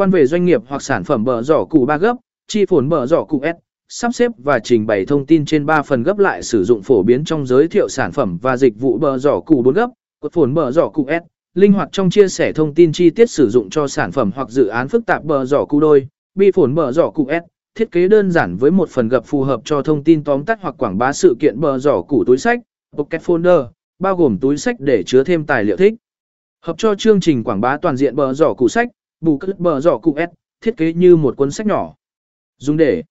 Quan về doanh nghiệp hoặc sản phẩm bờ giỏ cụ 3 gấp, chi phồn bờ giỏ cụ S, sắp xếp và trình bày thông tin trên 3 phần gấp lại sử dụng phổ biến trong giới thiệu sản phẩm và dịch vụ bờ giỏ cụ 4 gấp, cột phồn bờ giỏ cụ S, linh hoạt trong chia sẻ thông tin chi tiết sử dụng cho sản phẩm hoặc dự án phức tạp bờ giỏ cụ đôi, bi phồn bờ giỏ cụ S, thiết kế đơn giản với một phần gập phù hợp cho thông tin tóm tắt hoặc quảng bá sự kiện bờ giỏ cụ túi sách, pocket folder, bao gồm túi sách để chứa thêm tài liệu thích. Hợp cho chương trình quảng bá toàn diện bờ giỏ cụ sách, bù cất bờ giỏ cụ S, thiết kế như một cuốn sách nhỏ. Dùng để